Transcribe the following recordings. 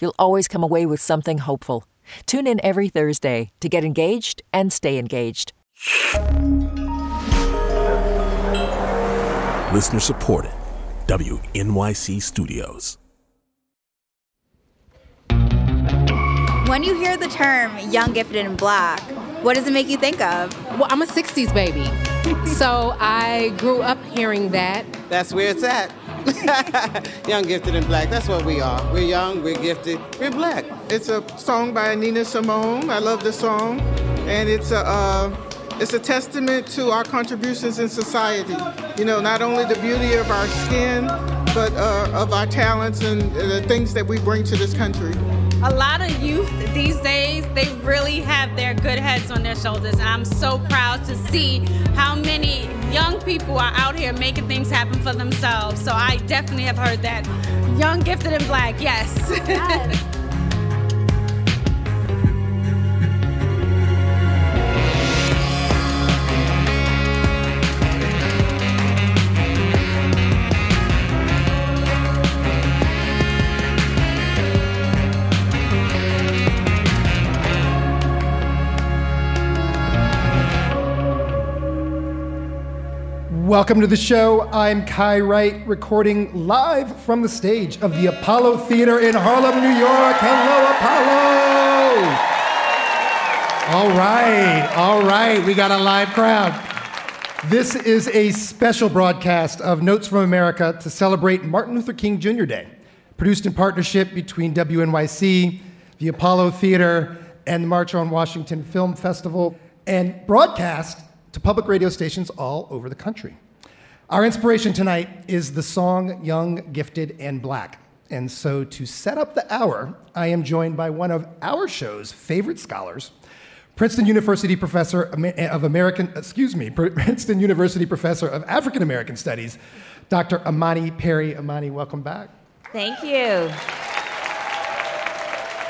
You'll always come away with something hopeful. Tune in every Thursday to get engaged and stay engaged. Listener supported. WNYC Studios. When you hear the term young, gifted, and black, what does it make you think of? Well, I'm a 60s baby. so I grew up hearing that. That's where it's at. young, gifted, and black. That's what we are. We're young, we're gifted, we're black. It's a song by Nina Simone. I love the song. And it's a, uh, it's a testament to our contributions in society. You know, not only the beauty of our skin, but uh, of our talents and the things that we bring to this country a lot of youth these days, they really have their good heads on their shoulders. And I'm so proud to see how many young people are out here making things happen for themselves. So I definitely have heard that. Young, gifted, and black, yes. yes. Welcome to the show. I'm Kai Wright, recording live from the stage of the Apollo Theater in Harlem, New York. Hello, Apollo! All right, all right, we got a live crowd. This is a special broadcast of Notes from America to celebrate Martin Luther King Jr. Day, produced in partnership between WNYC, the Apollo Theater, and the March on Washington Film Festival, and broadcast to public radio stations all over the country. Our inspiration tonight is the song Young, Gifted, and Black. And so, to set up the hour, I am joined by one of our show's favorite scholars, Princeton University professor of American, excuse me, Princeton University professor of African American Studies, Dr. Imani Perry. Imani, welcome back. Thank you.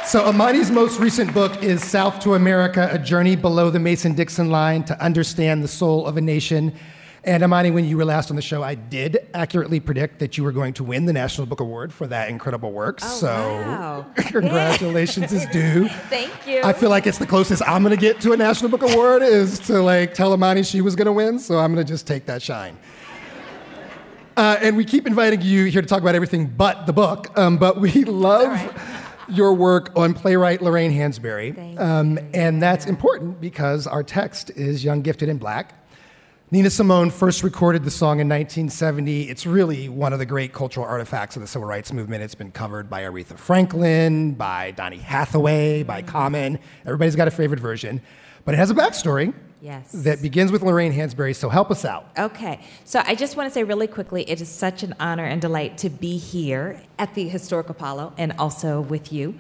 So, Imani's most recent book is South to America A Journey Below the Mason Dixon Line to Understand the Soul of a Nation. And Imani, when you were last on the show, I did accurately predict that you were going to win the National Book Award for that incredible work. Oh, so, wow. congratulations is due. Thank you. I feel like it's the closest I'm going to get to a National Book Award is to like tell Imani she was going to win. So, I'm going to just take that shine. Uh, and we keep inviting you here to talk about everything but the book. Um, but we love your work on playwright Lorraine Hansberry. Um, and that's important because our text is Young, Gifted, and Black. Nina Simone first recorded the song in 1970. It's really one of the great cultural artifacts of the civil rights movement. It's been covered by Aretha Franklin, by Donny Hathaway, by Common. Everybody's got a favorite version. But it has a backstory. Yes. That begins with Lorraine Hansberry, so help us out. Okay. So I just want to say really quickly it is such an honor and delight to be here at the Historic Apollo and also with you.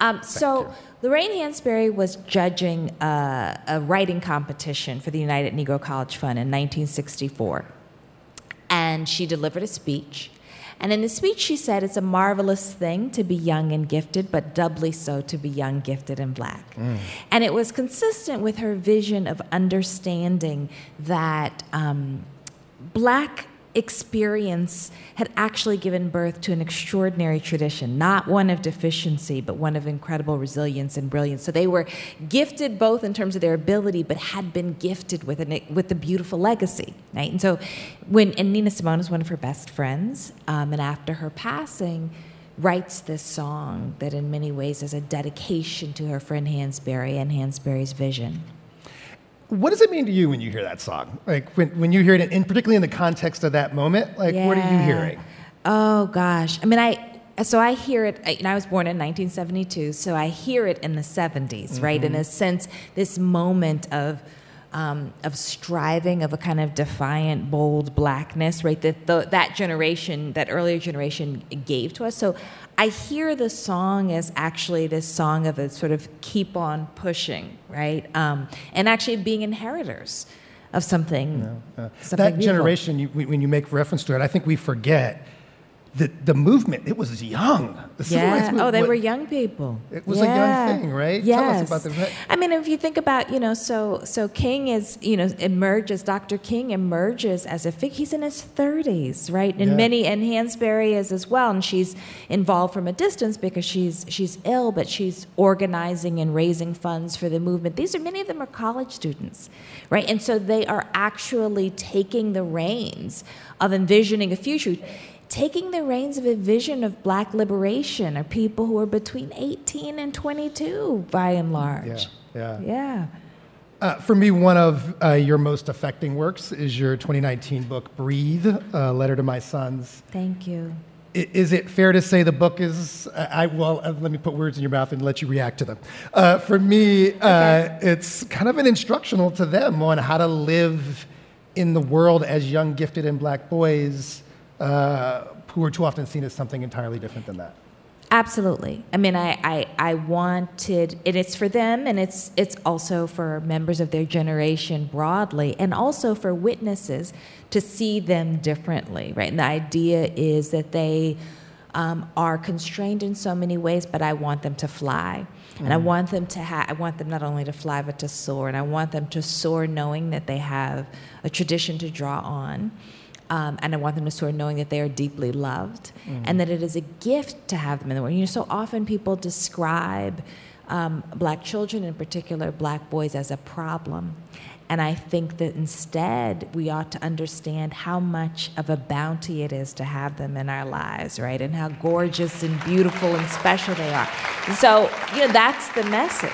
Um, so you. Lorraine Hansberry was judging a, a writing competition for the United Negro College Fund in 1964. And she delivered a speech. And in the speech, she said, It's a marvelous thing to be young and gifted, but doubly so to be young, gifted, and black. Mm. And it was consistent with her vision of understanding that um, black experience had actually given birth to an extraordinary tradition, not one of deficiency, but one of incredible resilience and brilliance. So they were gifted both in terms of their ability, but had been gifted with a with a beautiful legacy, right? And so when and Nina Simone is one of her best friends, um, and after her passing, writes this song that in many ways is a dedication to her friend Hansberry and Hansberry's vision. What does it mean to you when you hear that song? Like when, when you hear it, and particularly in the context of that moment, like yeah. what are you hearing? Oh gosh, I mean, I so I hear it. And I was born in 1972, so I hear it in the 70s, mm-hmm. right? In a sense, this moment of um, of striving, of a kind of defiant, bold blackness, right? That the, that generation, that earlier generation gave to us. So I hear the song as actually this song of a sort of keep on pushing, right? Um, and actually being inheritors of something. Yeah, uh, something that beautiful. generation, you, when you make reference to it, I think we forget the, the movement, it was young. The civil yeah. rights movement, oh, they what- were young people. It was a young thing, right? Yes. Tell us about the. I mean, if you think about, you know, so so King is, you know, emerges. Dr. King emerges as a figure. He's in his thirties, right? And Yeah. many and Hansberry is as well, and she's involved from a distance because she's she's ill, but she's organizing and raising funds for the movement. These are many of them are college students, right? And so they are actually taking the reins of envisioning a future. Taking the reins of a vision of black liberation are people who are between 18 and 22, by and large. Yeah, yeah. Yeah. Uh, for me, one of uh, your most affecting works is your 2019 book, Breathe, a letter to my sons. Thank you. I- Is it fair to say the book is? I well, uh, let me put words in your mouth and let you react to them. Uh, for me, uh, it's kind of an instructional to them on how to live in the world as young, gifted, and black boys uh, who are too often seen as something entirely different than that. Absolutely. I mean, I, I, I wanted, and it's for them, and it's, it's also for members of their generation broadly, and also for witnesses to see them differently, right? And the idea is that they um, are constrained in so many ways, but I want them to fly. And I Mm. want them to have, I want them not only to fly, but to soar. And I want them to soar knowing that they have a tradition to draw on. Um, and I want them to soar knowing that they are deeply loved Mm. and that it is a gift to have them in the world. You know, so often people describe um, black children, in particular black boys, as a problem. And I think that instead we ought to understand how much of a bounty it is to have them in our lives, right? And how gorgeous and beautiful and special they are. So, you know, that's the message.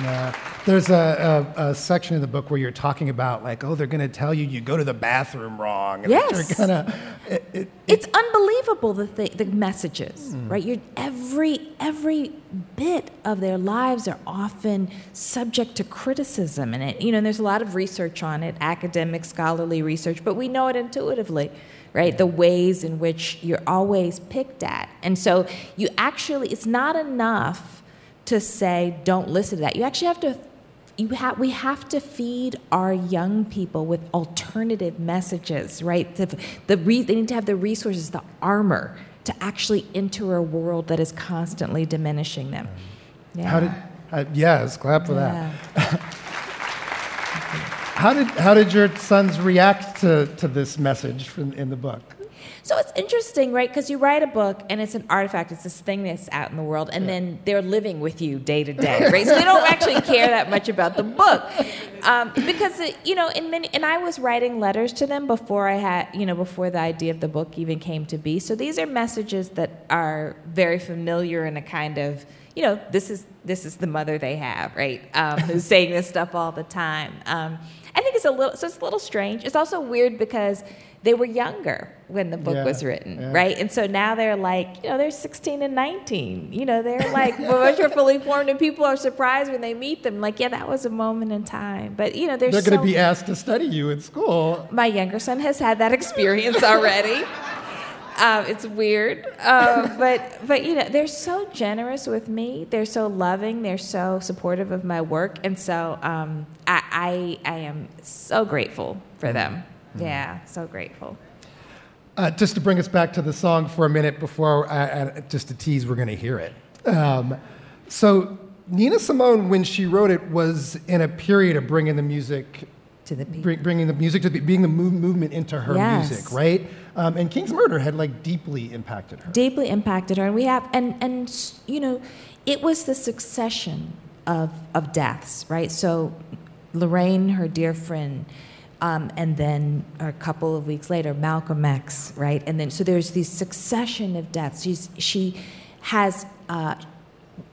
Yeah. There's a, a, a section in the book where you're talking about like, oh, they're going to tell you you go to the bathroom wrong. Yes. Gonna, it, it, It's unbelievable the th- the messages, Mm. right? You're, every every bit of their lives are often subject to criticism, and it you know and there's a lot of research on it, academic, scholarly research, but we know it intuitively, right? The ways in which you're always picked at, and so you actually it's not enough to say don't listen to that. You actually have to you have we have to feed our young people with alternative messages, right? The, the re, they need to have the resources, the armor to actually enter a world that is constantly diminishing them. Yeah. How did? Uh, yes, clap for Yeah. that. how did how did your sons react to, to this message from, in the book? So it's interesting, right? Because you write a book and it's an artifact, it's this thing that's out in the world, and then they're living with you day to day, right? So they don't actually care that much about the book. Um, because, it, you know, in many, and I was writing letters to them before I had, you know, before the idea of the book even came to be. So these are messages that are very familiar in a kind of, you know, this is this is the mother they have, right? Um, who's saying this stuff all the time. Um, I think it's a little, so it's a little strange. It's also weird because they were younger when the book Yeah, was written, yeah. right? And so now they're like, you know, they're 16 and 19. You know, they're like more fully formed, and people are surprised when they meet them. Like, yeah, that was a moment in time. But you know, they're, They're so, going to be asked to study you in school. My younger son has had that experience already. Um, it's weird, uh, but but you know they're so generous with me. They're so loving. They're so supportive of my work, and so um, I, I I am so grateful for them. Yeah, so grateful. Uh, just to bring us back to the song for a minute before, uh, uh, just to tease, we're going to hear it. Um, so, Nina Simone, when she wrote it, was in a period of bringing the music to the people, bring, bringing the music to the, being the move, movement into her Yes. music, right? Um, and King's Murder had like deeply impacted her. deeply impacted her and we have and and you know it was the succession of of deaths right so lorraine her dear friend um, and then a couple of weeks later malcolm x right? And then so there's this succession of deaths. She's she has uh,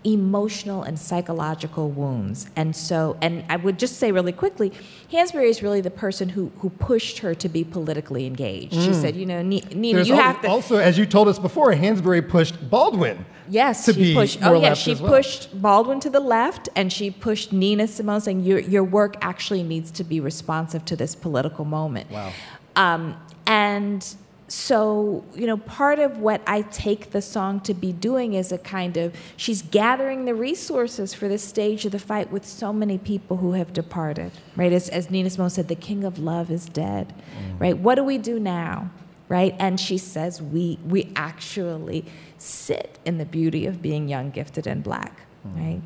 emotional and psychological wounds. And so, and I would just say really quickly, Hansberry is really the person who, who pushed her to be politically engaged. She Mm. said, you know, Nina, There's you have to. Also, as you told us before, Hansberry pushed Baldwin. Yes, to she be pushed. more Oh, yeah, she well. pushed Baldwin to the left, and she pushed Nina Simone, saying your your work actually needs to be responsive to this political moment. Wow. Um, and so, you know, part of what I take the song to be doing is a kind of she's gathering the resources for this stage of the fight with so many people who have departed, right? As, as Nina Simone said, the king of love is dead, mm. right? What do we do now, right? And she says we we actually sit in the beauty of being young, gifted, and black, mm. right?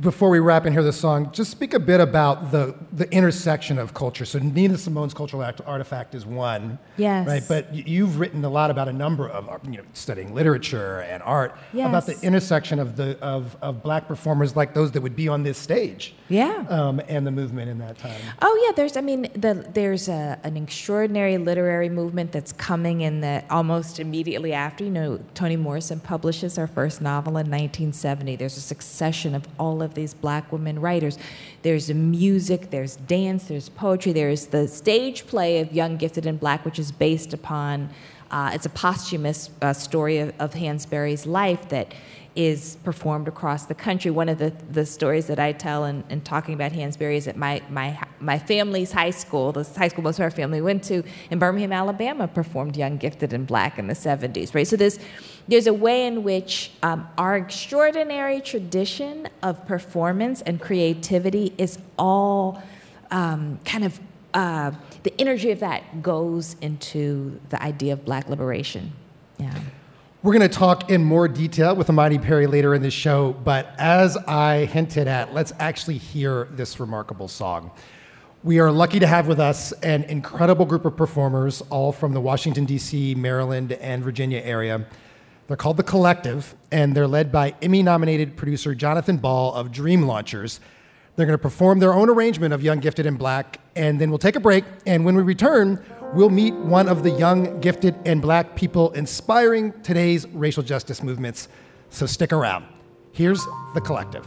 Before we wrap and hear the song, just speak a bit about the, the intersection of culture. So Nina Simone's cultural act, artifact is one, Yes. right? But you've written a lot about a number of, uh, you know, studying literature and art, about the intersection of the of, of black performers like those that would be on this stage, Yeah. um, and the movement in that time. Oh yeah, there's I mean the, there's a, an extraordinary literary movement that's coming in the almost immediately after. You know, Toni Morrison publishes her first novel in 1970. There's a succession of all of these black women writers. There's music, there's dance, there's poetry. There's the stage play of Young, Gifted, and Black, which is based upon. Uh, it's a posthumous uh, story of, of Hansberry's life that is performed across the country. One of the, the stories that I tell in, in talking about Hansberry is that my, my, my family's high school, the high school most of our family went to in Birmingham, Alabama, performed Young, Gifted, and Black in the 70s, right? So there's, there's a way in which um, our extraordinary tradition of performance and creativity is all um, kind of, uh, the energy of that goes into the idea of black liberation. Yeah. We're going to talk in more detail with Imani Perry later in the show, but as I hinted at, let's actually hear this remarkable song. We are lucky to have with us an incredible group of performers, all from the Washington, D.C., Maryland, and Virginia area. They're called The Collective, and they're led by Emmy nominated producer Jonathan Ball of Dream Launchers. They're going to perform their own arrangement of Young, Gifted, and Black, and then we'll take a break. And when we return, we'll meet one of the young, gifted, and black people inspiring today's racial justice movements. So stick around. Here's The Collective.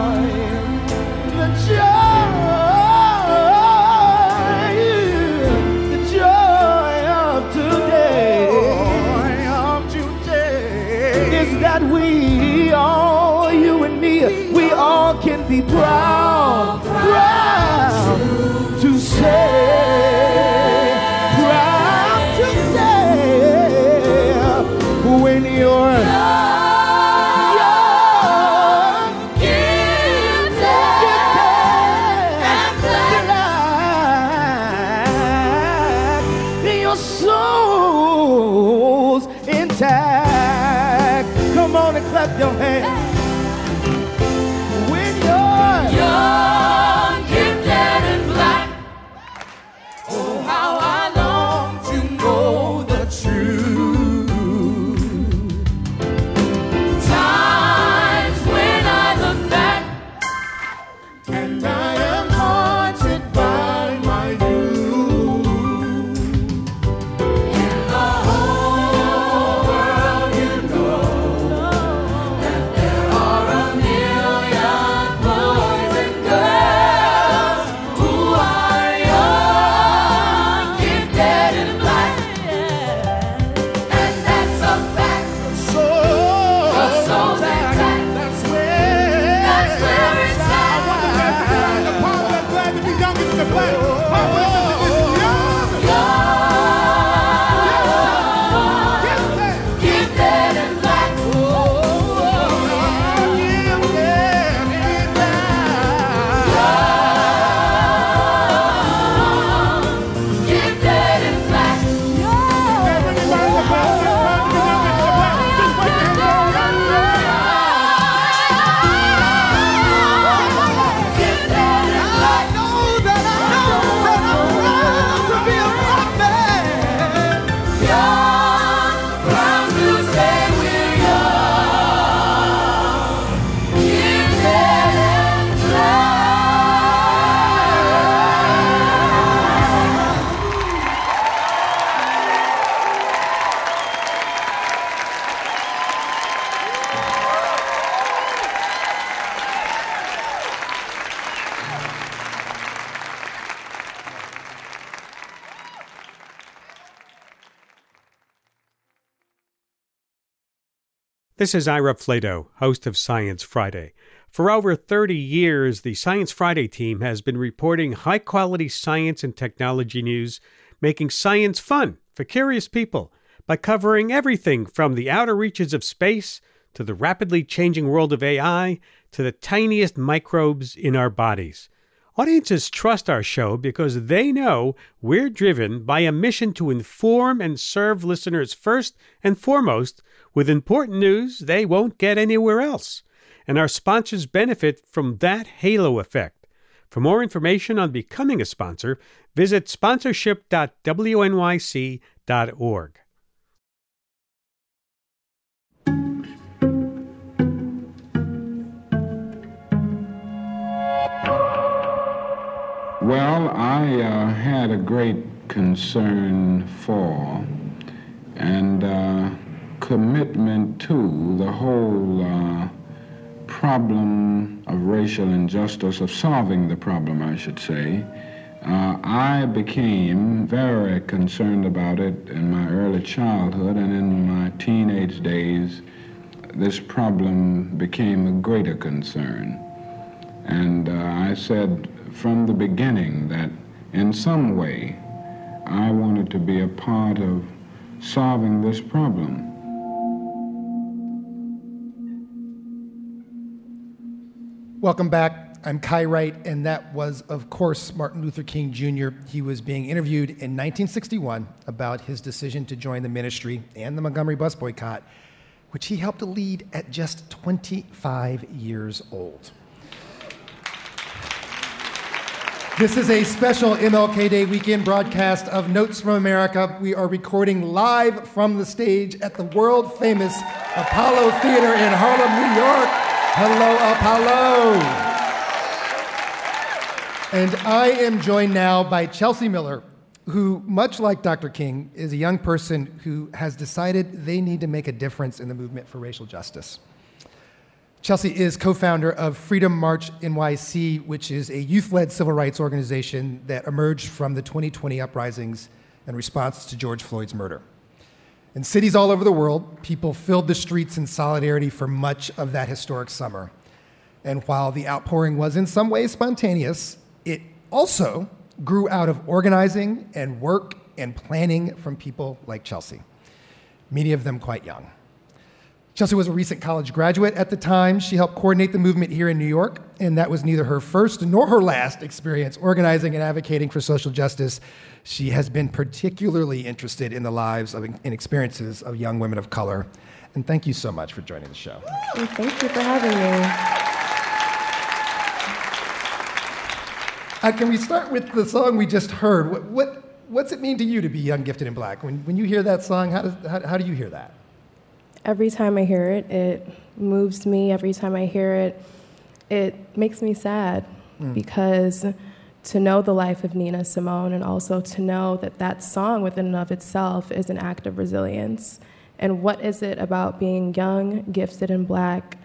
be proud, This is Ira Flatow, host of Science Friday. For over 30 years, the Science Friday team has been reporting high quality science and technology news, making science fun for curious people by covering everything from the outer reaches of space to the rapidly changing world of AI to the tiniest microbes in our bodies. Audiences trust our show because they know we're driven by a mission to inform and serve listeners first and foremost with important news they won't get anywhere else. And our sponsors benefit from that halo effect. For more information on becoming a sponsor, visit sponsorship.wnyc.org. Well, I uh, had a great concern for and uh, commitment to the whole uh, problem of racial injustice, of solving the problem, I should say. Uh, I became very concerned about it in my early childhood and in my teenage days. This problem became a greater concern. And uh, I said from the beginning that in some way I wanted to be a part of solving this problem. Welcome back. I'm Kai Wright, and that was, of course, Martin Luther King Jr. He was being interviewed in 1961 about his decision to join the ministry and the Montgomery bus boycott, which he helped to lead at just 25 years old. This is a special MLK Day weekend broadcast of Notes from America. We are recording live from the stage at the world famous Apollo Theater in Harlem, New York. Hello, Apollo. And I am joined now by Chelsea Miller, who, much like Dr. King, is a young person who has decided they need to make a difference in the movement for racial justice. Chelsea is co founder of Freedom March NYC, which is a youth led civil rights organization that emerged from the 2020 uprisings in response to George Floyd's murder. In cities all over the world, people filled the streets in solidarity for much of that historic summer. And while the outpouring was in some ways spontaneous, it also grew out of organizing and work and planning from people like Chelsea, many of them quite young. Chelsea was a recent college graduate at the time. She helped coordinate the movement here in New York, and that was neither her first nor her last experience organizing and advocating for social justice. She has been particularly interested in the lives of, and experiences of young women of color. And thank you so much for joining the show. Thank you for having me. Uh, can we start with the song we just heard? What, what, what's it mean to you to be young, gifted, and black? When, when you hear that song, how, does, how, how do you hear that? Every time I hear it, it moves me. Every time I hear it, it makes me sad Mm. because to know the life of Nina Simone and also to know that that song within and of itself is an act of resilience. And what is it about being young, gifted, and black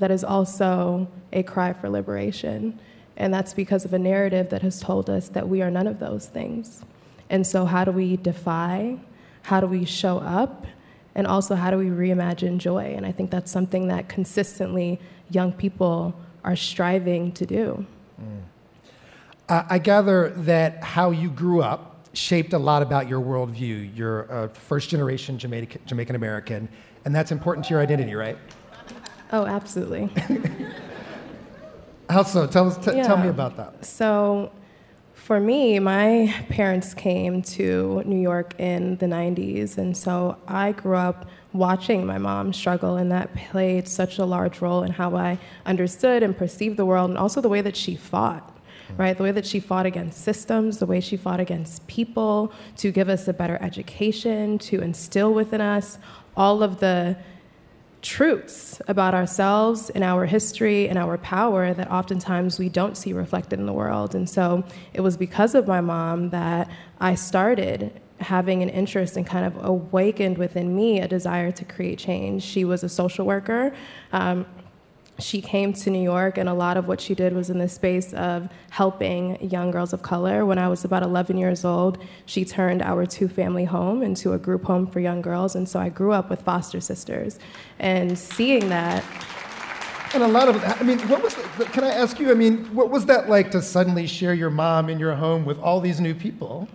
that is also a cry for liberation? And that's because of a narrative that has told us that we are none of those things. And so, how do we defy? How do we show up? And also, how do we reimagine joy? And I think that's something that consistently young people are striving to do. Uh, I gather that how you grew up shaped a lot about your worldview. You're a first generation Jamaican, Jamaican American, and that's important to your identity, right? Oh, absolutely. How so? Tell, us, t- tell me about that. So, for me, my parents came to New York in the 90s, and so I grew up watching my mom struggle, and that played such a large role in how I understood and perceived the world, and also the way that she fought. Mm. Right, the way that she fought against systems, the way she fought against people to give us a better education, to instill within us all of the truths about ourselves and our history and our power that oftentimes we don't see reflected in the world. And so it was because of my mom that I started having an interest and kind of awakened within me a desire to create change. She was a social worker. Um, she came to New York, and a lot of what she did was in the space of helping young girls of color. When I was about 11 years old, she turned our two family home into a group home for young girls. And so I grew up with foster sisters. And seeing that, And a lot of, I mean, what was, the, can I ask you, I mean, what was that like to suddenly share your mom in your home with all these new people?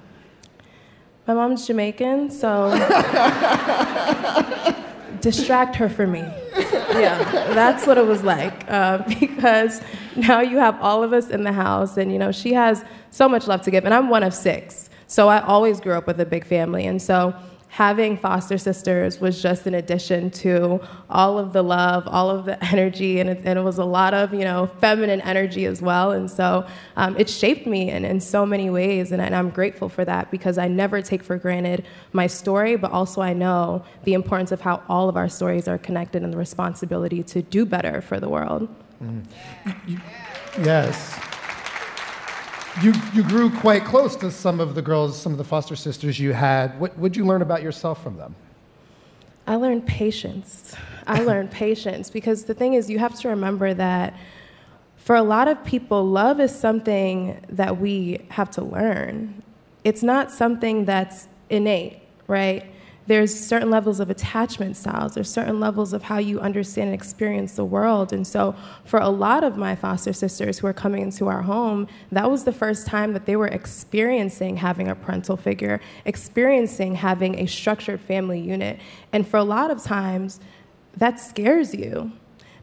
my mom's Jamaican, so distract her for me. Yeah, that's what it was like. Uh, because now you have all of us in the house, and you know she has so much love to give, and I'm one of six, so I always grew up with a big family, and so having foster sisters was just an addition to all of the love, all of the energy, and it, and it was a lot of you know feminine energy as well, and so um, it shaped me in, in so many ways, and, and I'm grateful for that because I never take for granted my story, but also I know the importance of how all of our stories are connected and the responsibility to do better for the world. Yes. You, you grew quite close to some of the girls, some of the foster sisters you had. What would you learn about yourself from them? I learned patience. I learned patience because the thing is, you have to remember that for a lot of people, love is something that we have to learn. It's not something that's innate, right? There's certain levels of attachment styles, there's certain levels of how you understand and experience the world. And so, for a lot of my foster sisters who are coming into our home, that was the first time that they were experiencing having a parental figure, experiencing having a structured family unit. And for a lot of times, that scares you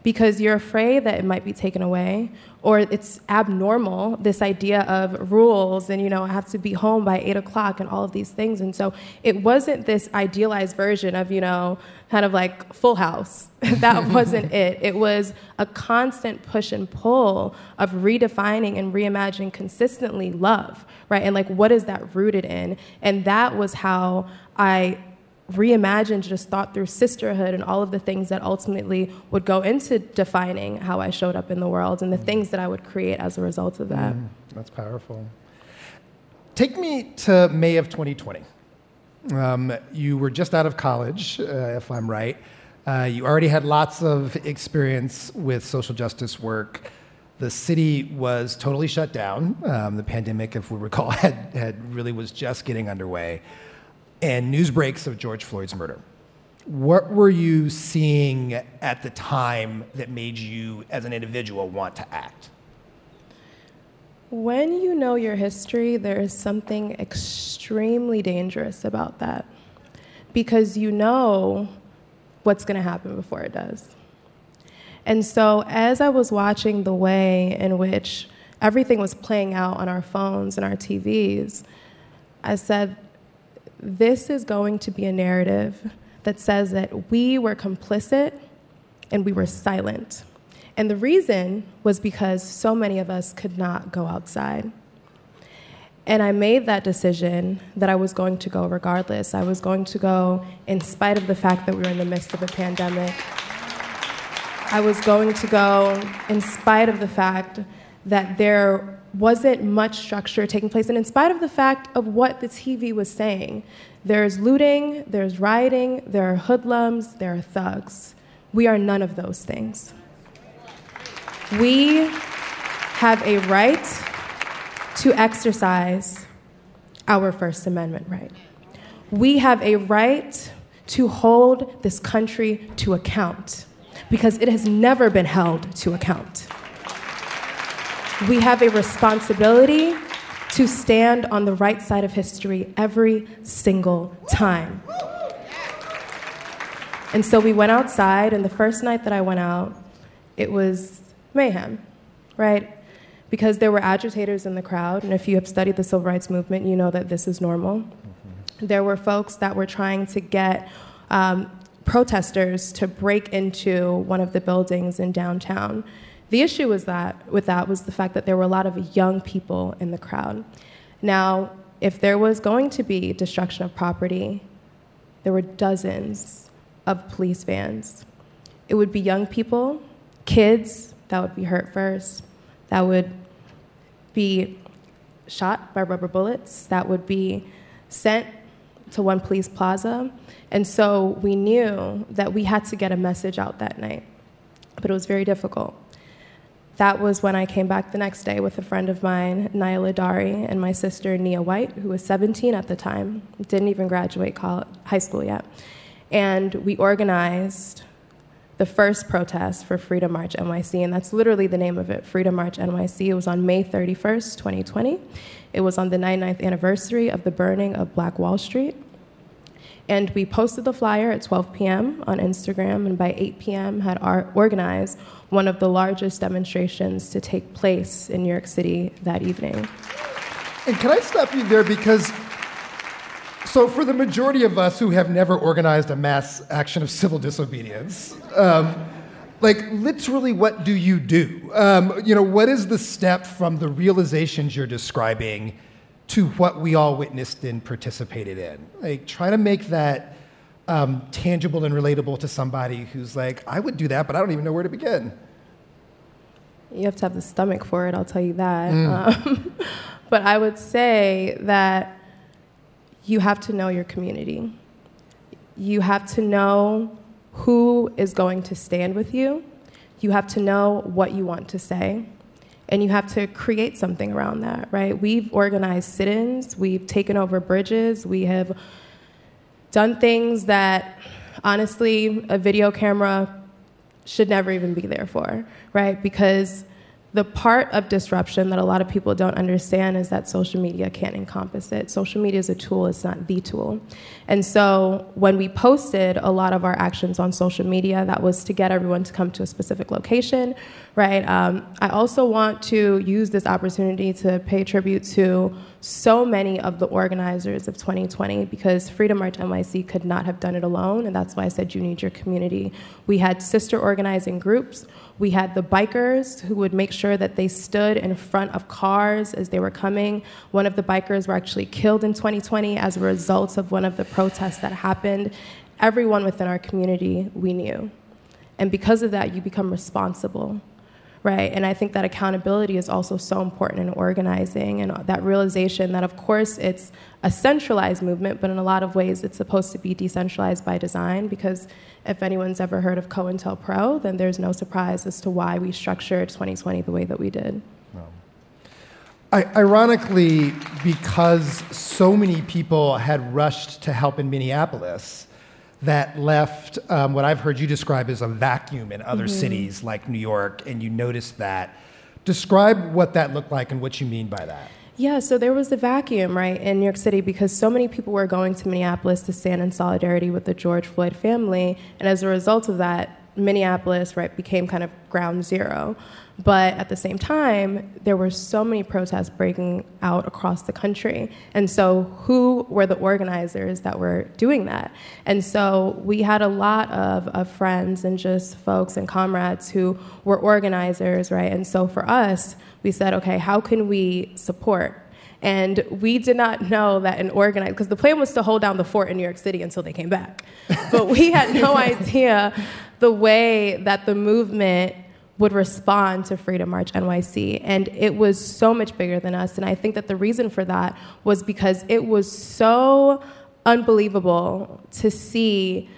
because you're afraid that it might be taken away or it's abnormal this idea of rules and you know i have to be home by eight o'clock and all of these things. And so it wasn't this idealized version of you know kind of like full house. That wasn't it. It was a constant push and pull of redefining and reimagining consistently love right? And like what is that rooted in? And that was how i reimagined, just thought through sisterhood and all of the things that ultimately would go into defining how I showed up in the world and the things that I would create as a result of that. Mm, that's powerful. Take me to May of 2020. Um, you were just out of college, uh, if I'm right. Uh, you already had lots of experience with social justice work. The city was totally shut down. Um, the pandemic, if we recall, had, had really was just getting underway. And news breaks of George Floyd's murder. What were you seeing at the time that made you, as an individual, want to act? When you know your history, there is something extremely dangerous about that because you know what's going to happen before it does. And so, as I was watching the way in which everything was playing out on our phones and our TVs, I said, This is going to be a narrative that says that we were complicit and we were silent. And the reason was because so many of us could not go outside. And I made that decision that I was going to go regardless. I was going to go in spite of the fact that we were in the midst of a pandemic. I was going to go in spite of the fact that there wasn't much structure taking place, and in spite of the fact of what the TV was saying. There's looting, there's rioting, there are hoodlums, there are thugs. We are none of those things. We have a right to exercise our First Amendment right. We have a right to hold this country to account because it has never been held to account. We have a responsibility to stand on the right side of history every single time. And so we went outside, and the first night that I went out, it was mayhem, right? Because there were agitators in the crowd, and if you have studied the civil rights movement, you know that this is normal. There were folks that were trying to get um, protesters to break into one of the buildings in downtown. The issue was that with that was the fact that there were a lot of young people in the crowd. Now, if there was going to be destruction of property, there were dozens of police vans. It would be young people, kids that would be hurt first, that would be shot by rubber bullets, that would be sent to one police plaza. And so we knew that we had to get a message out that night, but it was very difficult. That was when I came back the next day with a friend of mine, Nyla Dari, and my sister, Nia White, who was 17 at the time, didn't even graduate college, high school yet. And we organized the first protest for Freedom March NYC, and that's literally the name of it, Freedom March NYC. It was on May 31st, 2020. It was on the 99th anniversary of the burning of Black Wall Street. And we posted the flyer at 12 p.m. on Instagram, and by 8 p.m. had organized one of the largest demonstrations to take place in New York City that evening. And can I stop you there because so for the majority of us who have never organized a mass action of civil disobedience, um, like literally, what do you do? Um, you know, what is the step from the realizations you're describing to what we all witnessed and participated in? Like, try to make that um, tangible and relatable to somebody who's like, I would do that, but I don't even know where to begin. You have to have the stomach for it, I'll tell you that. Mm. Um, but I would say that you have to know your community. You have to know who is going to stand with you. You have to know what you want to say. And you have to create something around that, right? We've organized sit ins, we've taken over bridges, we have done things that honestly a video camera should never even be there for, right? Because the part of disruption that a lot of people don't understand is that social media can't encompass it. Social media is a tool, it's not the tool. And so when we posted a lot of our actions on social media, that was to get everyone to come to a specific location, right? Um, I also want to use this opportunity to pay tribute to so many of the organizers of 2020 because Freedom March NYC could not have done it alone, and that's why I said you need your community. We had sister organizing groups. We had the bikers who would make sure that they stood in front of cars as they were coming. One of the bikers were actually killed in 2020 as a result of one of the protests that happened. Everyone within our community we knew. And because of that, you become responsible, right? And I think that accountability is also so important in organizing and that realization that, of course, it's a centralized movement, but in a lot of ways it's supposed to be decentralized by design because if anyone's ever heard of COINTELPRO, then there's no surprise as to why we structured 2020 the way that we did. I, ironically, because so many people had rushed to help in Minneapolis, that left um, what I've heard you describe as a vacuum in other Mhm. cities like New York, and you noticed that. Describe what that looked like and what you mean by that. Yeah, so there was a vacuum, right, in New York City because so many people were going to Minneapolis to stand in solidarity with the George Floyd family. And as a result of that, Minneapolis, right, became kind of ground zero. But at the same time, there were so many protests breaking out across the country. And so, who were the organizers that were doing that? And so, we had a lot of, of friends and just folks and comrades who were organizers, right? And so, for us, we said, okay, how can we support? And we did not know that an organizer, because the plan was to hold down the fort in New York City until they came back. But we had no idea the way that the movement would respond to Freedom March NYC. And it was so much bigger than us. And I think that the reason for that was because it was so unbelievable to see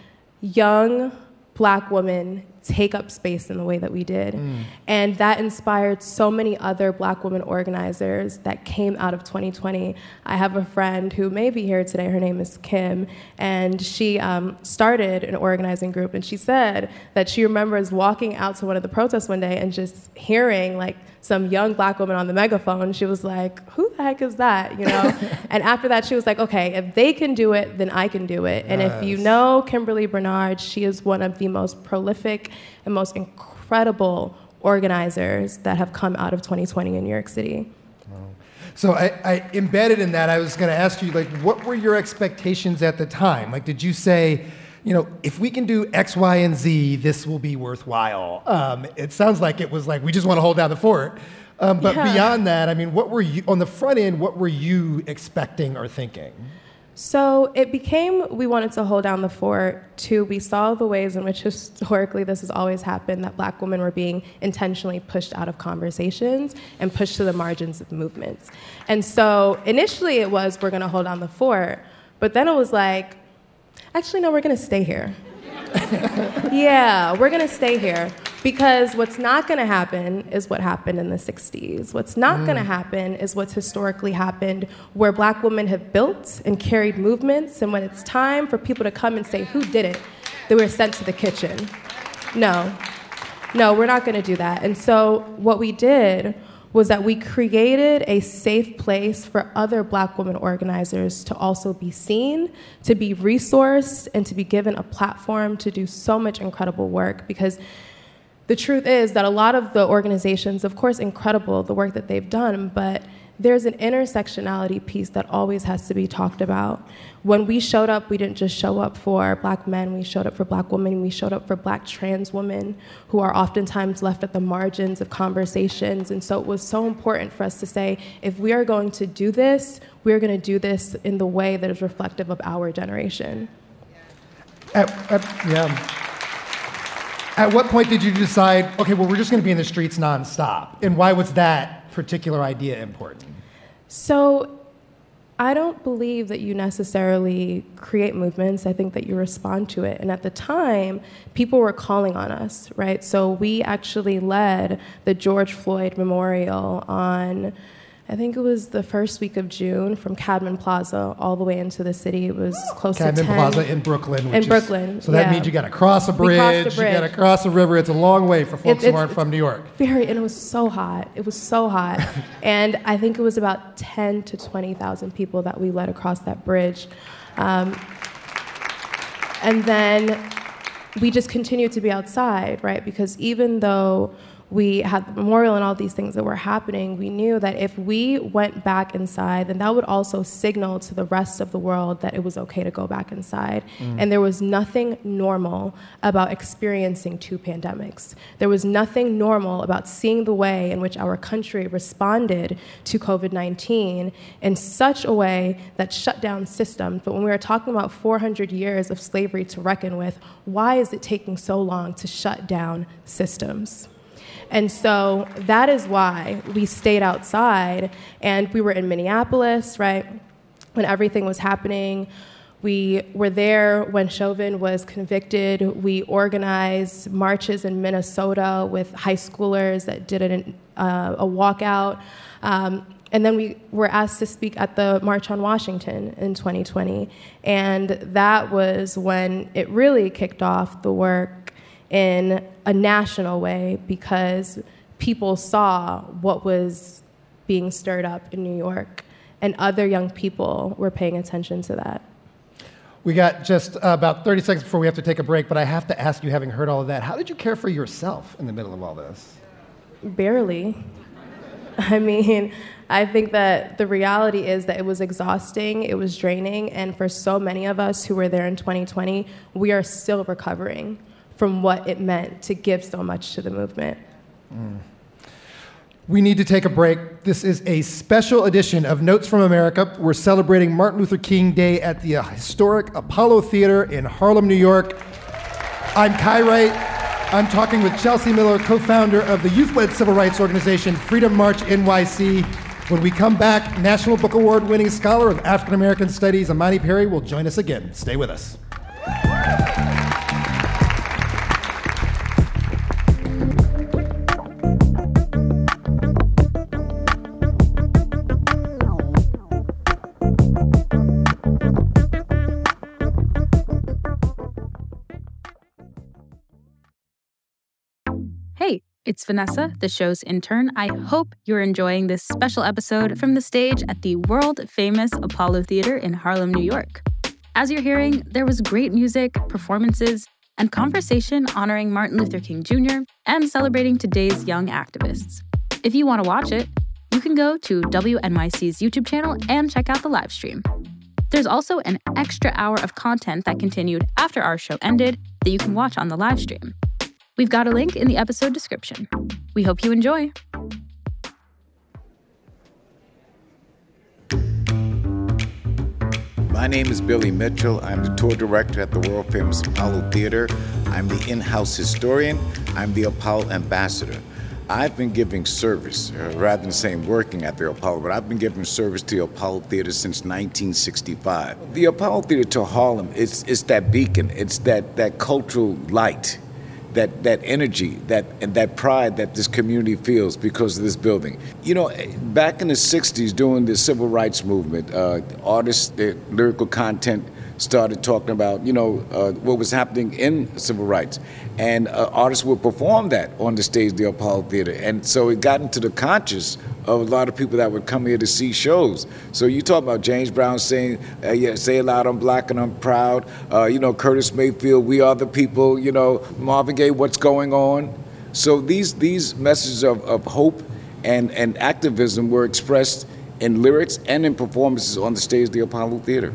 young black women take up space in the way that we did. Mm. And that inspired so many other black women organizers that came out of 2020. I have a friend who may be here today. Her name is Kim. And she um, started an organizing group. And she said that she remembers walking out to one of the protests one day and just hearing like some young black woman on the megaphone. She was like, who the heck is that? You know? and after that, she was like, okay, if they can do it, then I can do it. And if you know Kimberly Bernard, she is one of the most prolific and most incredible organizers that have come out of 2020 in New York City. So I, I embedded in that, I was going to ask you, like, what were your expectations at the time? Like, did you say, you know, if we can do X, Y, and Z, this will be worthwhile? Um, it sounds like it was like we just want to hold down the fort. Um, but Yeah. beyond that, I mean, what were you on the front end? What were you expecting or thinking? So it became we wanted to hold down the fort. Two, we saw the ways in which historically this has always happened that black women were being intentionally pushed out of conversations and pushed to the margins of movements. And so initially it was we're going to hold down the fort, but then it was like, actually, no, we're going to stay here. yeah, we're going to stay here because what's not going to happen is what happened in the 60s. What's not going to Mm. happen is what's historically happened where black women have built and carried movements, and when it's time for people to come and say, Who did it? they were sent to the kitchen. No, no, we're not going to do that. And so what we did was that we created a safe place for other black women organizers to also be seen, to be resourced, and to be given a platform to do so much incredible work because the truth is that a lot of the organizations, of course, incredible the work that they've done, but there's an intersectionality piece that always has to be talked about. When we showed up, we didn't just show up for black men, we showed up for black women, we showed up for black trans women who are oftentimes left at the margins of conversations. And so it was so important for us to say if we are going to do this, we're going to do this in the way that is reflective of our generation. At, at, yeah. At what point did you decide, okay, well, we're just going to be in the streets nonstop? And why was that particular idea important? So I don't believe that you necessarily create movements. I think that you respond to it. And at the time, people were calling on us, right? So we actually led the George Floyd Memorial on. I think it was the first week of June from Cadman Plaza all the way into the city. It was close Cadman to 10. Plaza in Brooklyn. which In is- Brooklyn. So that yeah. means you got to cross a bridge, the you got to cross a river. It's a long way for folks It's- who it's- aren't from New York. Very, and it was so hot. It was so hot. and I think it was about 10 to 20,000 people that we led across that bridge. Um, and then we just continued to be outside, right? Because even though we had the memorial and all these things that were happening, we knew that if we went back inside, then that would also signal to the rest of the world that it was okay to go back inside. Mm. And there was nothing normal about experiencing two pandemics. There was nothing normal about seeing the way in which our country responded to COVID 19 in such a way that shut down systems. But when we were talking about 400 years of slavery to reckon with, why is it taking so long to shut down systems? And so that is why we stayed outside and we were in Minneapolis, right? When everything was happening. We were there when Chauvin was convicted. We organized marches in Minnesota with high schoolers that did an, uh, a walkout. Um, and then we were asked to speak at the March on Washington in 2020. And that was when it really kicked off the work in a national way because people saw what was being stirred up in New York, and other young people were paying attention to that. We got just about 30 seconds before we have to take a break, but I have to ask you, having heard all of that, how did you care for yourself in the middle of all this? Barely. I mean, I think that the reality is that it was exhausting, it was draining, and for so many of us who were there in 2020, we are still recovering from what it meant to give so much to the movement. Mm. We need to take a break. This is a special edition of Notes from America. We're celebrating Martin Luther King Day at the historic Apollo Theater in Harlem, New York. I'm Kai Wright. I'm talking with Chelsea Miller, co founder of the youth led civil rights organization Freedom March NYC. When we come back, National Book Award winning scholar of African American Studies, Imani Perry, will join us again. Stay with us. It's Vanessa, the show's intern. I hope you're enjoying this special episode from the stage at the world famous Apollo Theater in Harlem, New York. As you're hearing, there was great music, performances, and conversation honoring Martin Luther King Jr. and celebrating today's young activists. If you want to watch it, you can go to WNYC's YouTube channel and check out the live stream. There's also an extra hour of content that continued after our show ended that you can watch on the live stream. We've got a link in the episode description. We hope you enjoy. My name is Billy Mitchell. I'm the tour director at the world famous Apollo Theater. I'm the in house historian. I'm the Apollo ambassador. I've been giving service, uh, rather than saying working at the Apollo, but I've been giving service to the Apollo Theater since 1965. The Apollo Theater to Harlem, it's, it's that beacon, it's that, that cultural light that that energy, that and that pride that this community feels because of this building. You know, back in the '60s, during the civil rights movement, uh, artists, their lyrical content started talking about you know uh, what was happening in civil rights, and uh, artists would perform that on the stage the Apollo Theater, and so it got into the conscious of a lot of people that would come here to see shows. So you talk about James Brown saying, uh, yeah, "Say it loud, I'm black and I'm proud." Uh, you know, Curtis Mayfield, "We are the people." You know, Marvin Gaye, "What's going on?" So these these messages of, of hope and and activism were expressed in lyrics and in performances on the stage of the Apollo Theater.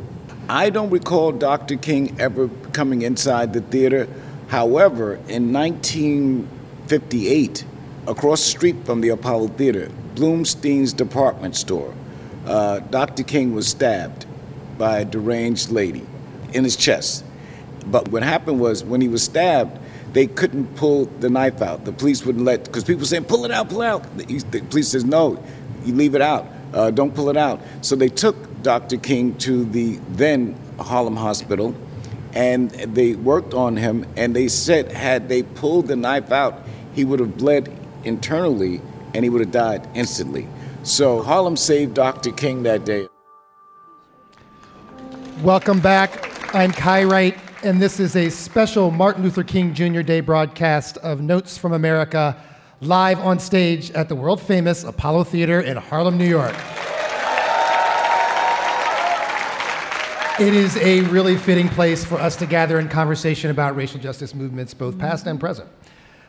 I don't recall Dr. King ever coming inside the theater. However, in 1958, across the street from the Apollo Theater, Blumstein's department store, uh, Dr. King was stabbed by a deranged lady in his chest. But what happened was when he was stabbed, they couldn't pull the knife out. The police wouldn't let, because people saying, pull it out, pull it out. The, the police says, no, you leave it out. Uh, don't pull it out. So they took Dr. King to the then Harlem Hospital and they worked on him and they said had they pulled the knife out, he would have bled internally and he would have died instantly. So Harlem saved Dr. King that day. Welcome back. I'm Kai Wright, and this is a special Martin Luther King Jr. Day broadcast of Notes from America live on stage at the world famous Apollo Theater in Harlem, New York. It is a really fitting place for us to gather in conversation about racial justice movements, both past and present.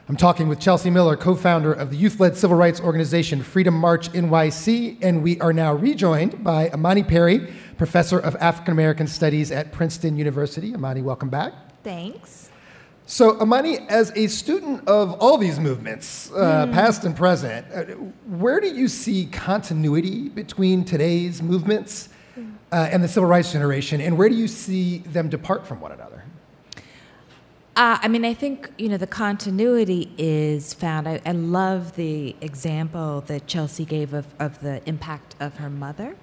I'm talking with Chelsea Miller, co founder of the youth led civil rights organization Freedom March NYC, and we are now rejoined by Imani Perry, professor of African American Studies at Princeton University. Imani, welcome back. Thanks. So, Imani, as a student of all these movements, uh, Mm. past and present, uh, where do you see continuity between today's movements uh, and the civil rights generation, and where do you see them depart from one another? Uh, I mean, I think you know the continuity is found. I, I love the example that Chelsea gave of, of the impact of her mother.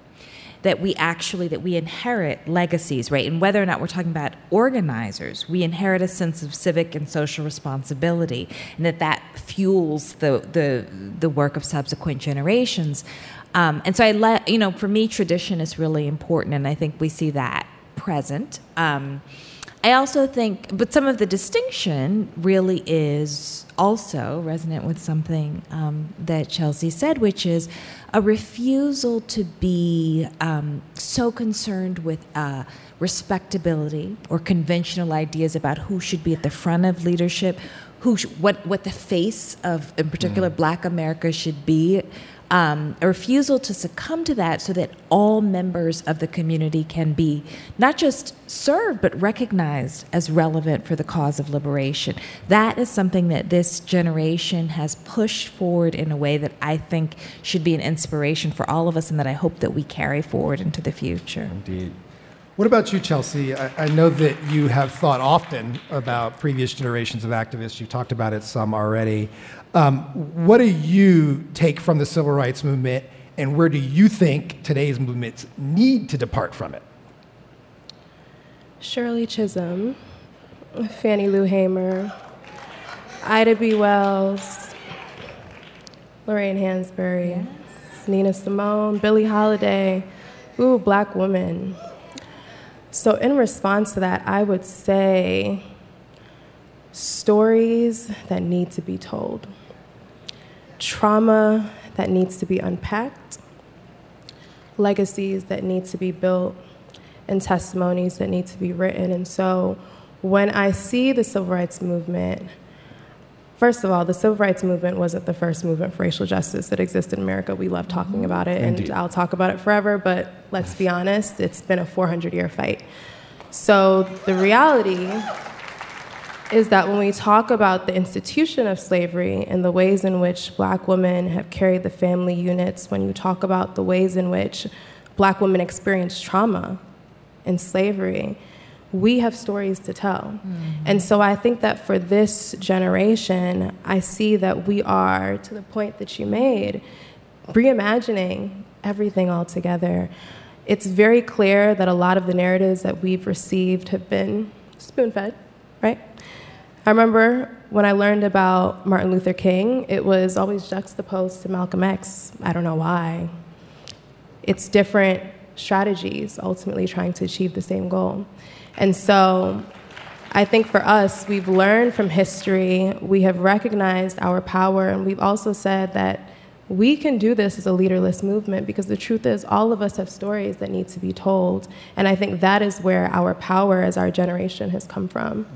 That we actually that we inherit legacies, right? And whether or not we're talking about organizers, we inherit a sense of civic and social responsibility, and that that fuels the the the work of subsequent generations. Um, and so I let you know, for me, tradition is really important, and I think we see that present. Um, I also think, but some of the distinction really is also resonant with something um, that Chelsea said, which is a refusal to be um, so concerned with uh, respectability or conventional ideas about who should be at the front of leadership, who sh- what what the face of, in particular, Black America should be um, a refusal to succumb to that so that all members of the community can be not just served but recognized as relevant for the cause of liberation. That is something that this generation has pushed forward in a way that I think should be an inspiration for all of us and that I hope that we carry forward into the future. Indeed. What about you, Chelsea? I, I know that you have thought often about previous generations of activists. You've talked about it some already. Um, what do you take from the civil rights movement, and where do you think today's movements need to depart from it? Shirley Chisholm, Fannie Lou Hamer, Ida B. Wells, Lorraine Hansberry, Nina Simone, Billie Holiday, ooh, black women. So, in response to that, I would say stories that need to be told, trauma that needs to be unpacked, legacies that need to be built, and testimonies that need to be written. And so, when I see the civil rights movement, First of all, the civil rights movement wasn't the first movement for racial justice that existed in America. We love talking about it, Indeed. and I'll talk about it forever, but let's be honest, it's been a 400 year fight. So the reality is that when we talk about the institution of slavery and the ways in which black women have carried the family units, when you talk about the ways in which black women experience trauma in slavery, we have stories to tell. Mm-hmm. And so I think that for this generation, I see that we are, to the point that you made, reimagining everything all together. It's very clear that a lot of the narratives that we've received have been spoon fed, right? I remember when I learned about Martin Luther King, it was always juxtaposed to Malcolm X. I don't know why. It's different strategies ultimately trying to achieve the same goal. And so I think for us, we've learned from history, we have recognized our power, and we've also said that we can do this as a leaderless movement because the truth is, all of us have stories that need to be told. And I think that is where our power as our generation has come from.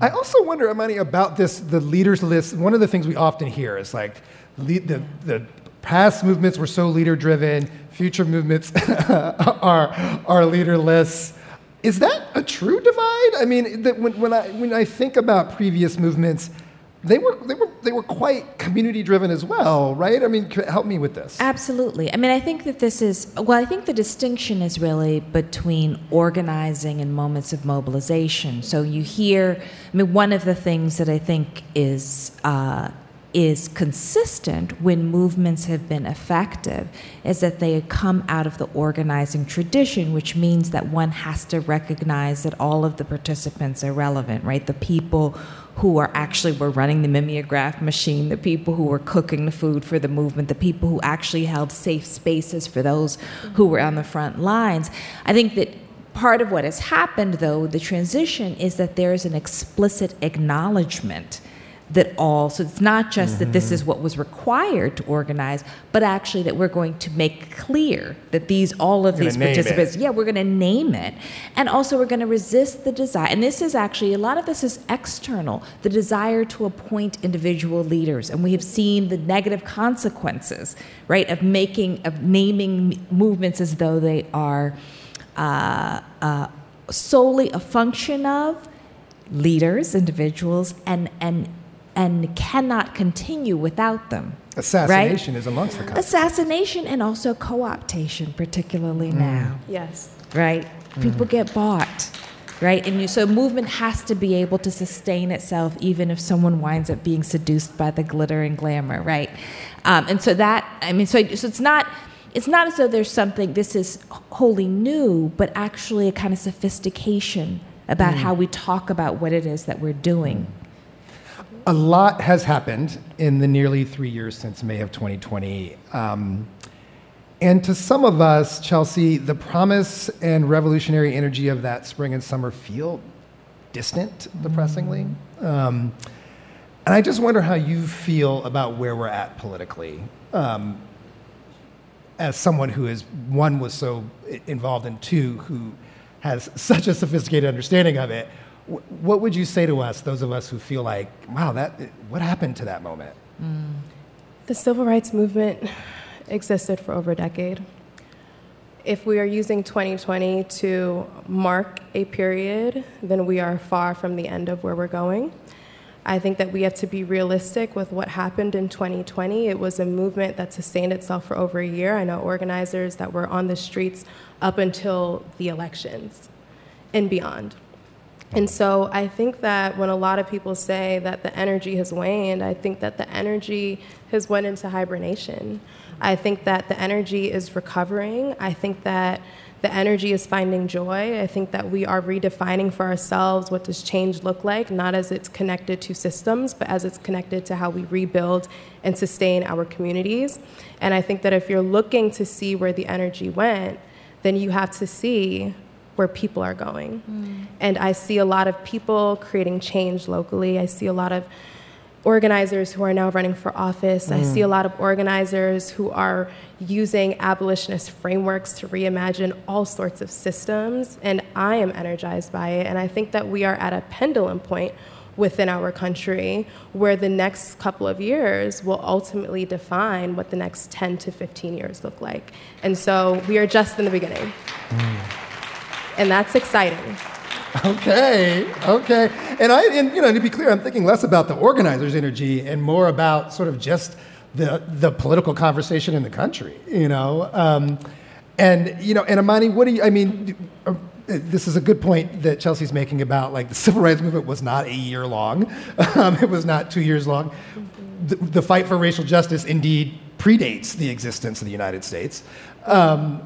I also wonder, Imani, about this the leaders list. One of the things we often hear is like lead, the, the past movements were so leader driven, future movements are, are leaderless. Is that a true divide? I mean, that when, when, I, when I think about previous movements, they were, they were, they were quite community driven as well, right? I mean, help me with this. Absolutely. I mean, I think that this is, well, I think the distinction is really between organizing and moments of mobilization. So you hear, I mean, one of the things that I think is, uh, is consistent when movements have been effective is that they come out of the organizing tradition, which means that one has to recognize that all of the participants are relevant, right? The people who are actually were running the mimeograph machine, the people who were cooking the food for the movement, the people who actually held safe spaces for those who were on the front lines. I think that part of what has happened, though, the transition is that there is an explicit acknowledgement that all, so it's not just that this is what was required to organize, but actually that we're going to make clear that these, all of these gonna name it. participants, yeah, we're going to name it. And also we're going to resist the desire, and this is actually, a lot of this is external, the desire to appoint individual leaders. And we have seen the negative consequences, right, of making, of naming movements as though they are uh, uh, solely a function of leaders, individuals, and, and, and cannot continue without them. Assassination right? is amongst the Assassination and also co optation, particularly Mm. now. Yes. Right? People get bought. right? And you, so movement has to be able to sustain itself even if someone winds up being seduced by the glitter and glamour, right? Um, and so that, I mean, so, so it's not, it's not as though there's something, this is wholly new, but actually a kind of sophistication about Mm. how we talk about what it is that we're doing. A lot has happened in the nearly three years since May of 2020. Um, and to some of us, Chelsea, the promise and revolutionary energy of that spring and summer feel distant, depressingly. Um, and I just wonder how you feel about where we're at politically. Um, as someone who is, one, was so involved, and two, who has such a sophisticated understanding of it, what would you say to us, those of us who feel like, wow, that, what happened to that moment? Mm. The civil rights movement existed for over a decade. If we are using 2020 to mark a period, then we are far from the end of where we're going. I think that we have to be realistic with what happened in 2020. It was a movement that sustained itself for over a year. I know organizers that were on the streets up until the elections and beyond. And so I think that when a lot of people say that the energy has waned, I think that the energy has went into hibernation. I think that the energy is recovering. I think that the energy is finding joy. I think that we are redefining for ourselves what does change look like, not as it's connected to systems, but as it's connected to how we rebuild and sustain our communities. And I think that if you're looking to see where the energy went, then you have to see where people are going. And I see a lot of people creating change locally. I see a lot of organizers who are now running for office. I see a Mm. lot of organizers who are using abolitionist frameworks to reimagine all sorts of systems. And I am energized by it. And I think that we are at a pendulum point within our country where the next couple of years will ultimately define what the next 10 to 15 years look like. And so we are just in the beginning. And that's exciting. Okay, okay. And I, and you know, to be clear, I'm thinking less about the organizers' energy and more about sort of just the the political conversation in the country. You know, um, and you know, and Imani, what do you? I mean, this is a good point that Chelsea's making about like the civil rights movement was not a year long. Um, it was not two years long. The, the fight for racial justice indeed predates the existence of the United States. Um,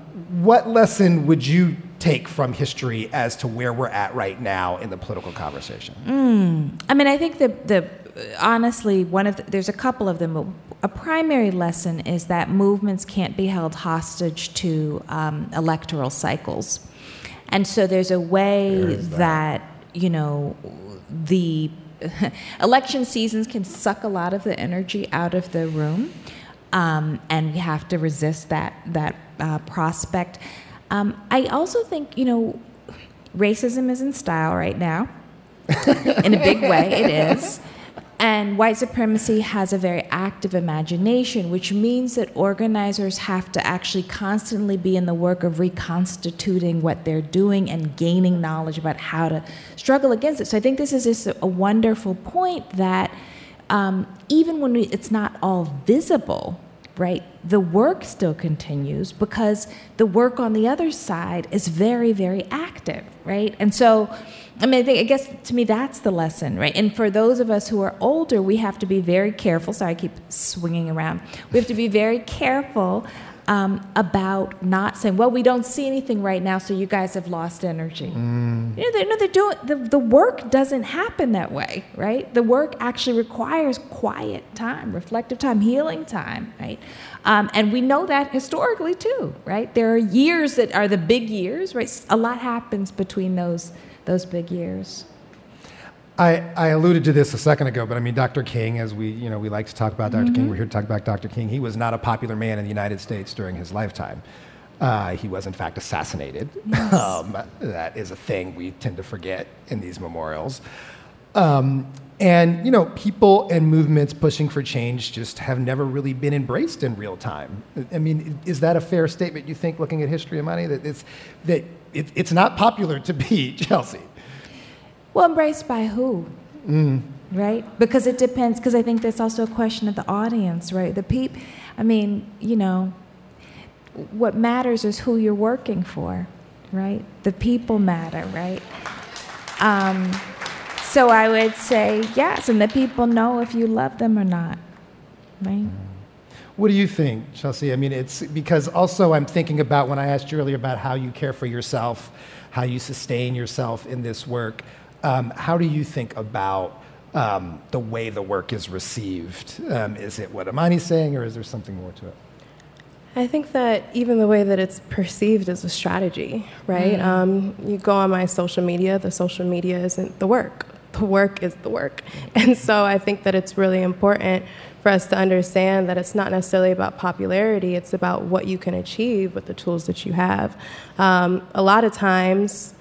what lesson would you take from history as to where we're at right now in the political conversation? Mm. I mean, I think the the honestly one of the, there's a couple of them. A primary lesson is that movements can't be held hostage to um, electoral cycles, and so there's a way that. you know the election seasons can suck a lot of the energy out of the room, um, and we have to resist that that uh, prospect. Um, I also think you know racism is in style right now. in a big way, it is. And white supremacy has a very active imagination, which means that organizers have to actually constantly be in the work of reconstituting what they're doing and gaining knowledge about how to struggle against it. So I think this is just a, a wonderful point that um, even when we, it's not all visible, right, the work still continues because the work on the other side is very, very active, right? And so, I mean, I, think, I guess to me that's the lesson, right? And for those of us who are older, we have to be very careful. Sorry, I keep swinging around. We have to be very careful um, about not saying, well, we don't see anything right now, so you guys have lost energy. Mm. You know, they're, no, they're doing the, the work doesn't happen that way, right? The work actually requires quiet time, reflective time, healing time, right? Um, and we know that historically too, right? There are years that are the big years, right? A lot happens between those those big years. I, I alluded to this a second ago, but I mean, Dr. King, as we, you know, we like to talk about doctor King, Mhm. we're here to talk about Dr. King. He was not a popular man in the United States during his lifetime. Uh, he was, in fact, assassinated. Yes. Um, that is a thing we tend to forget in these memorials. Um, and, you know, people and movements pushing for change just have never really been embraced in real time. I mean, is that a fair statement, you think, looking at history Imani, that it's, that it, it's not popular to be Chelsea? Well, embraced by who? Mm. right? Because it depends. Because I think that's also a question of the audience, right? The peop. I mean, you know, what matters is who you're working for, right? The people matter, right? Um, so I would say yes, and the people know if you love them or not, right? What do you think, Chelsea? I mean, it's because also I'm thinking about when I asked you earlier about how you care for yourself, how you sustain yourself in this work. Um, how do you think about um, the way the work is received? Um, is it what Imani's saying, or is there something more to it? I think that even the way that it's perceived is a strategy, right? Mhm. Um, you go on my social media, the social media isn't the work. The work is the work. And so I think that it's really important for us to understand that it's not necessarily about popularity, it's about what you can achieve with the tools that you have. Um, a lot of times,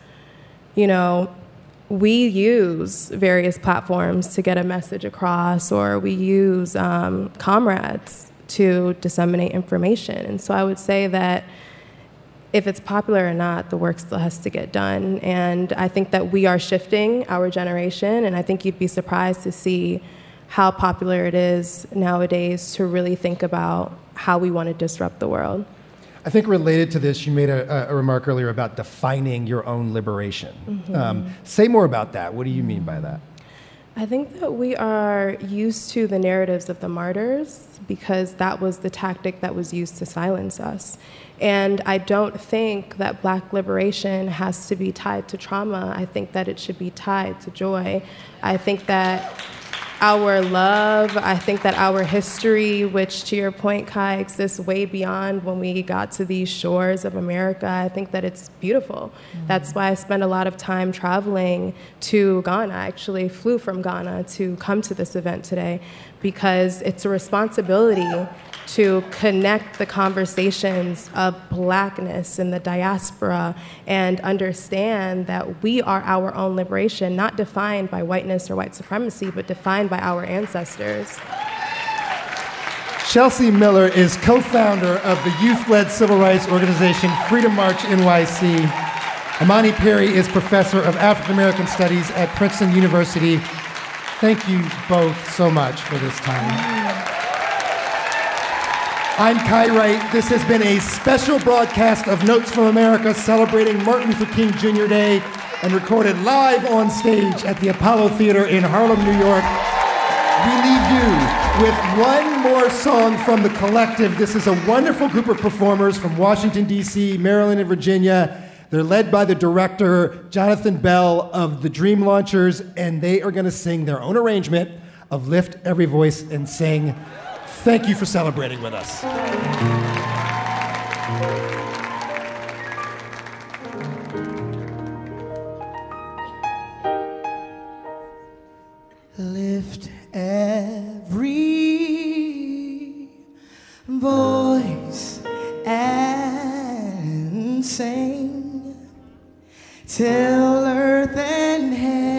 you know, we use various platforms to get a message across, or we use um, comrades to disseminate information. And so I would say that if it's popular or not, the work still has to get done. And I think that we are shifting our generation, and I think you'd be surprised to see how popular it is nowadays to really think about how we want to disrupt the world. I think related to this, you made a, a remark earlier about defining your own liberation. Mhm. Um, say more about that. What do you mean by that? I think that we are used to the narratives of the martyrs because that was the tactic that was used to silence us. And I don't think that black liberation has to be tied to trauma. I think that it should be tied to joy. I think that our love, I think that our history, which to your point, Kai, exists way beyond when we got to these shores of America, I think that it's beautiful. Mm-hmm. That's why I spend a lot of time traveling to Ghana. I actually flew from Ghana to come to this event today because it's a responsibility to connect the conversations of blackness in the diaspora and understand that we are our own liberation, not defined by whiteness or white supremacy, but defined by our ancestors. Chelsea Miller is co founder of the youth led civil rights organization Freedom March NYC. Imani Perry is professor of African American Studies at Princeton University. Thank you both so much for this time. I'm Kai Wright. This has been a special broadcast of Notes from America celebrating Martin Luther King Jr. Day and recorded live on stage at the Apollo Theater in Harlem, New York. We leave you with one more song from the collective. This is a wonderful group of performers from Washington, D.C., Maryland, and Virginia. They're led by the director, Jonathan Ball of the Dream Launchers, and they are going to sing their own arrangement of Lift Every Voice and Sing. Thank you for celebrating with us. Lift every voice and sing till earth and heaven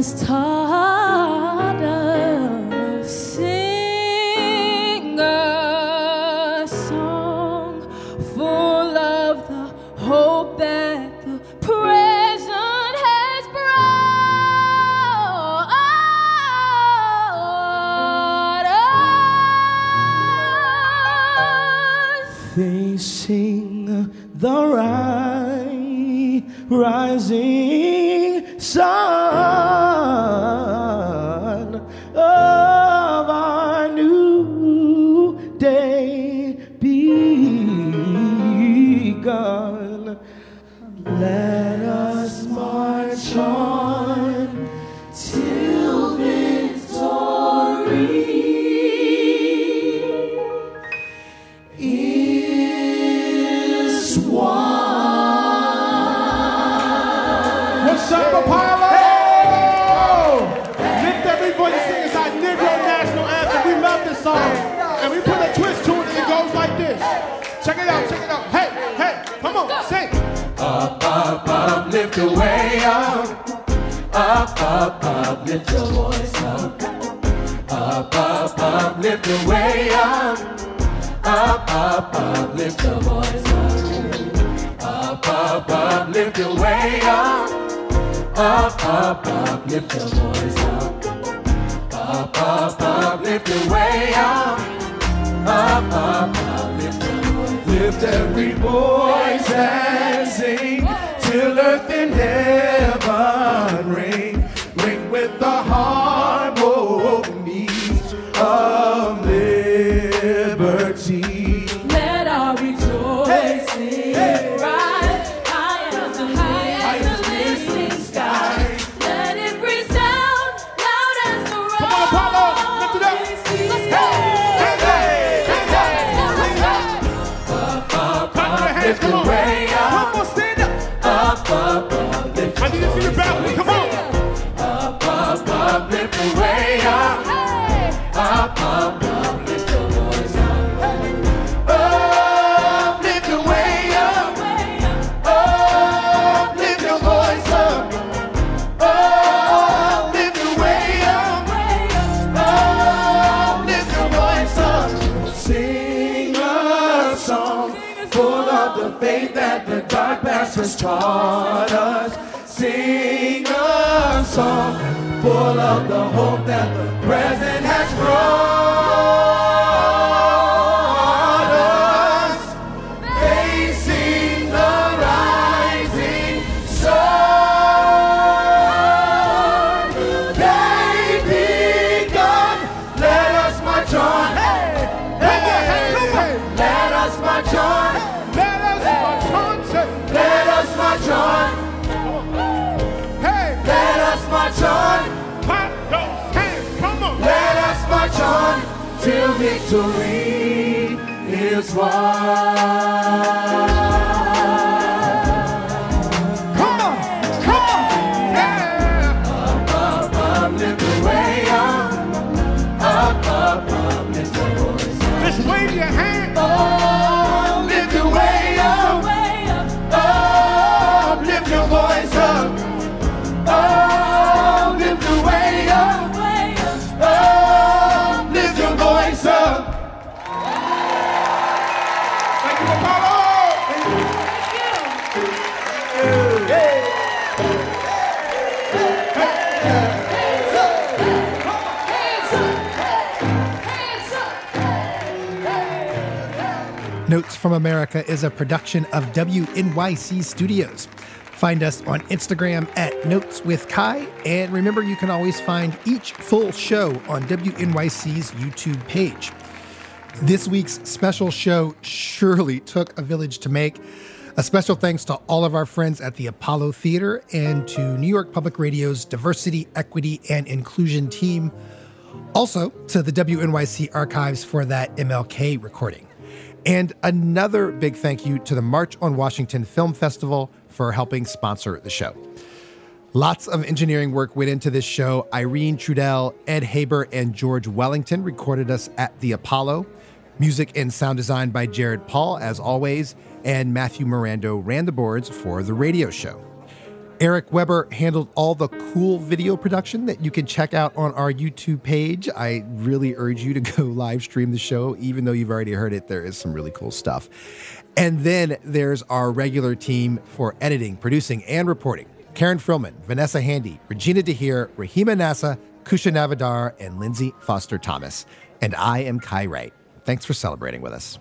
has taught earth and heaven ring. Ring with the harmony wave your hand. Oh, from America is a production of WNYC Studios. Find us on Instagram at Notes with Kai, and remember you can always find each full show on WNYC's YouTube page. This week's special show surely took a village to make. A special thanks to all of our friends at the Apollo Theater and to New York Public Radio's Diversity, Equity, and Inclusion team. Also to the WNYC archives for that MLK recording. And another big thank you to the March on Washington Film Festival for helping sponsor the show. Lots of engineering work went into this show. Irene Trudel, Ed Haber, and George Wellington recorded us at the Apollo. Music and sound design by Jared Paul, as always, and Matthew Marando ran the boards for the radio show. Eric Weber handled all the cool video production that you can check out on our YouTube page. I really urge you to go live stream the show, even though you've already heard it. There is some really cool stuff. And then there's our regular team for editing, producing, and reporting Karen Frillmann, Vanessa Handy, Regina DeHeer, Rahima Nasa, Kousha Navidar, and Lindsay Foster Thomas. And I am Kai Wright. Thanks for celebrating with us.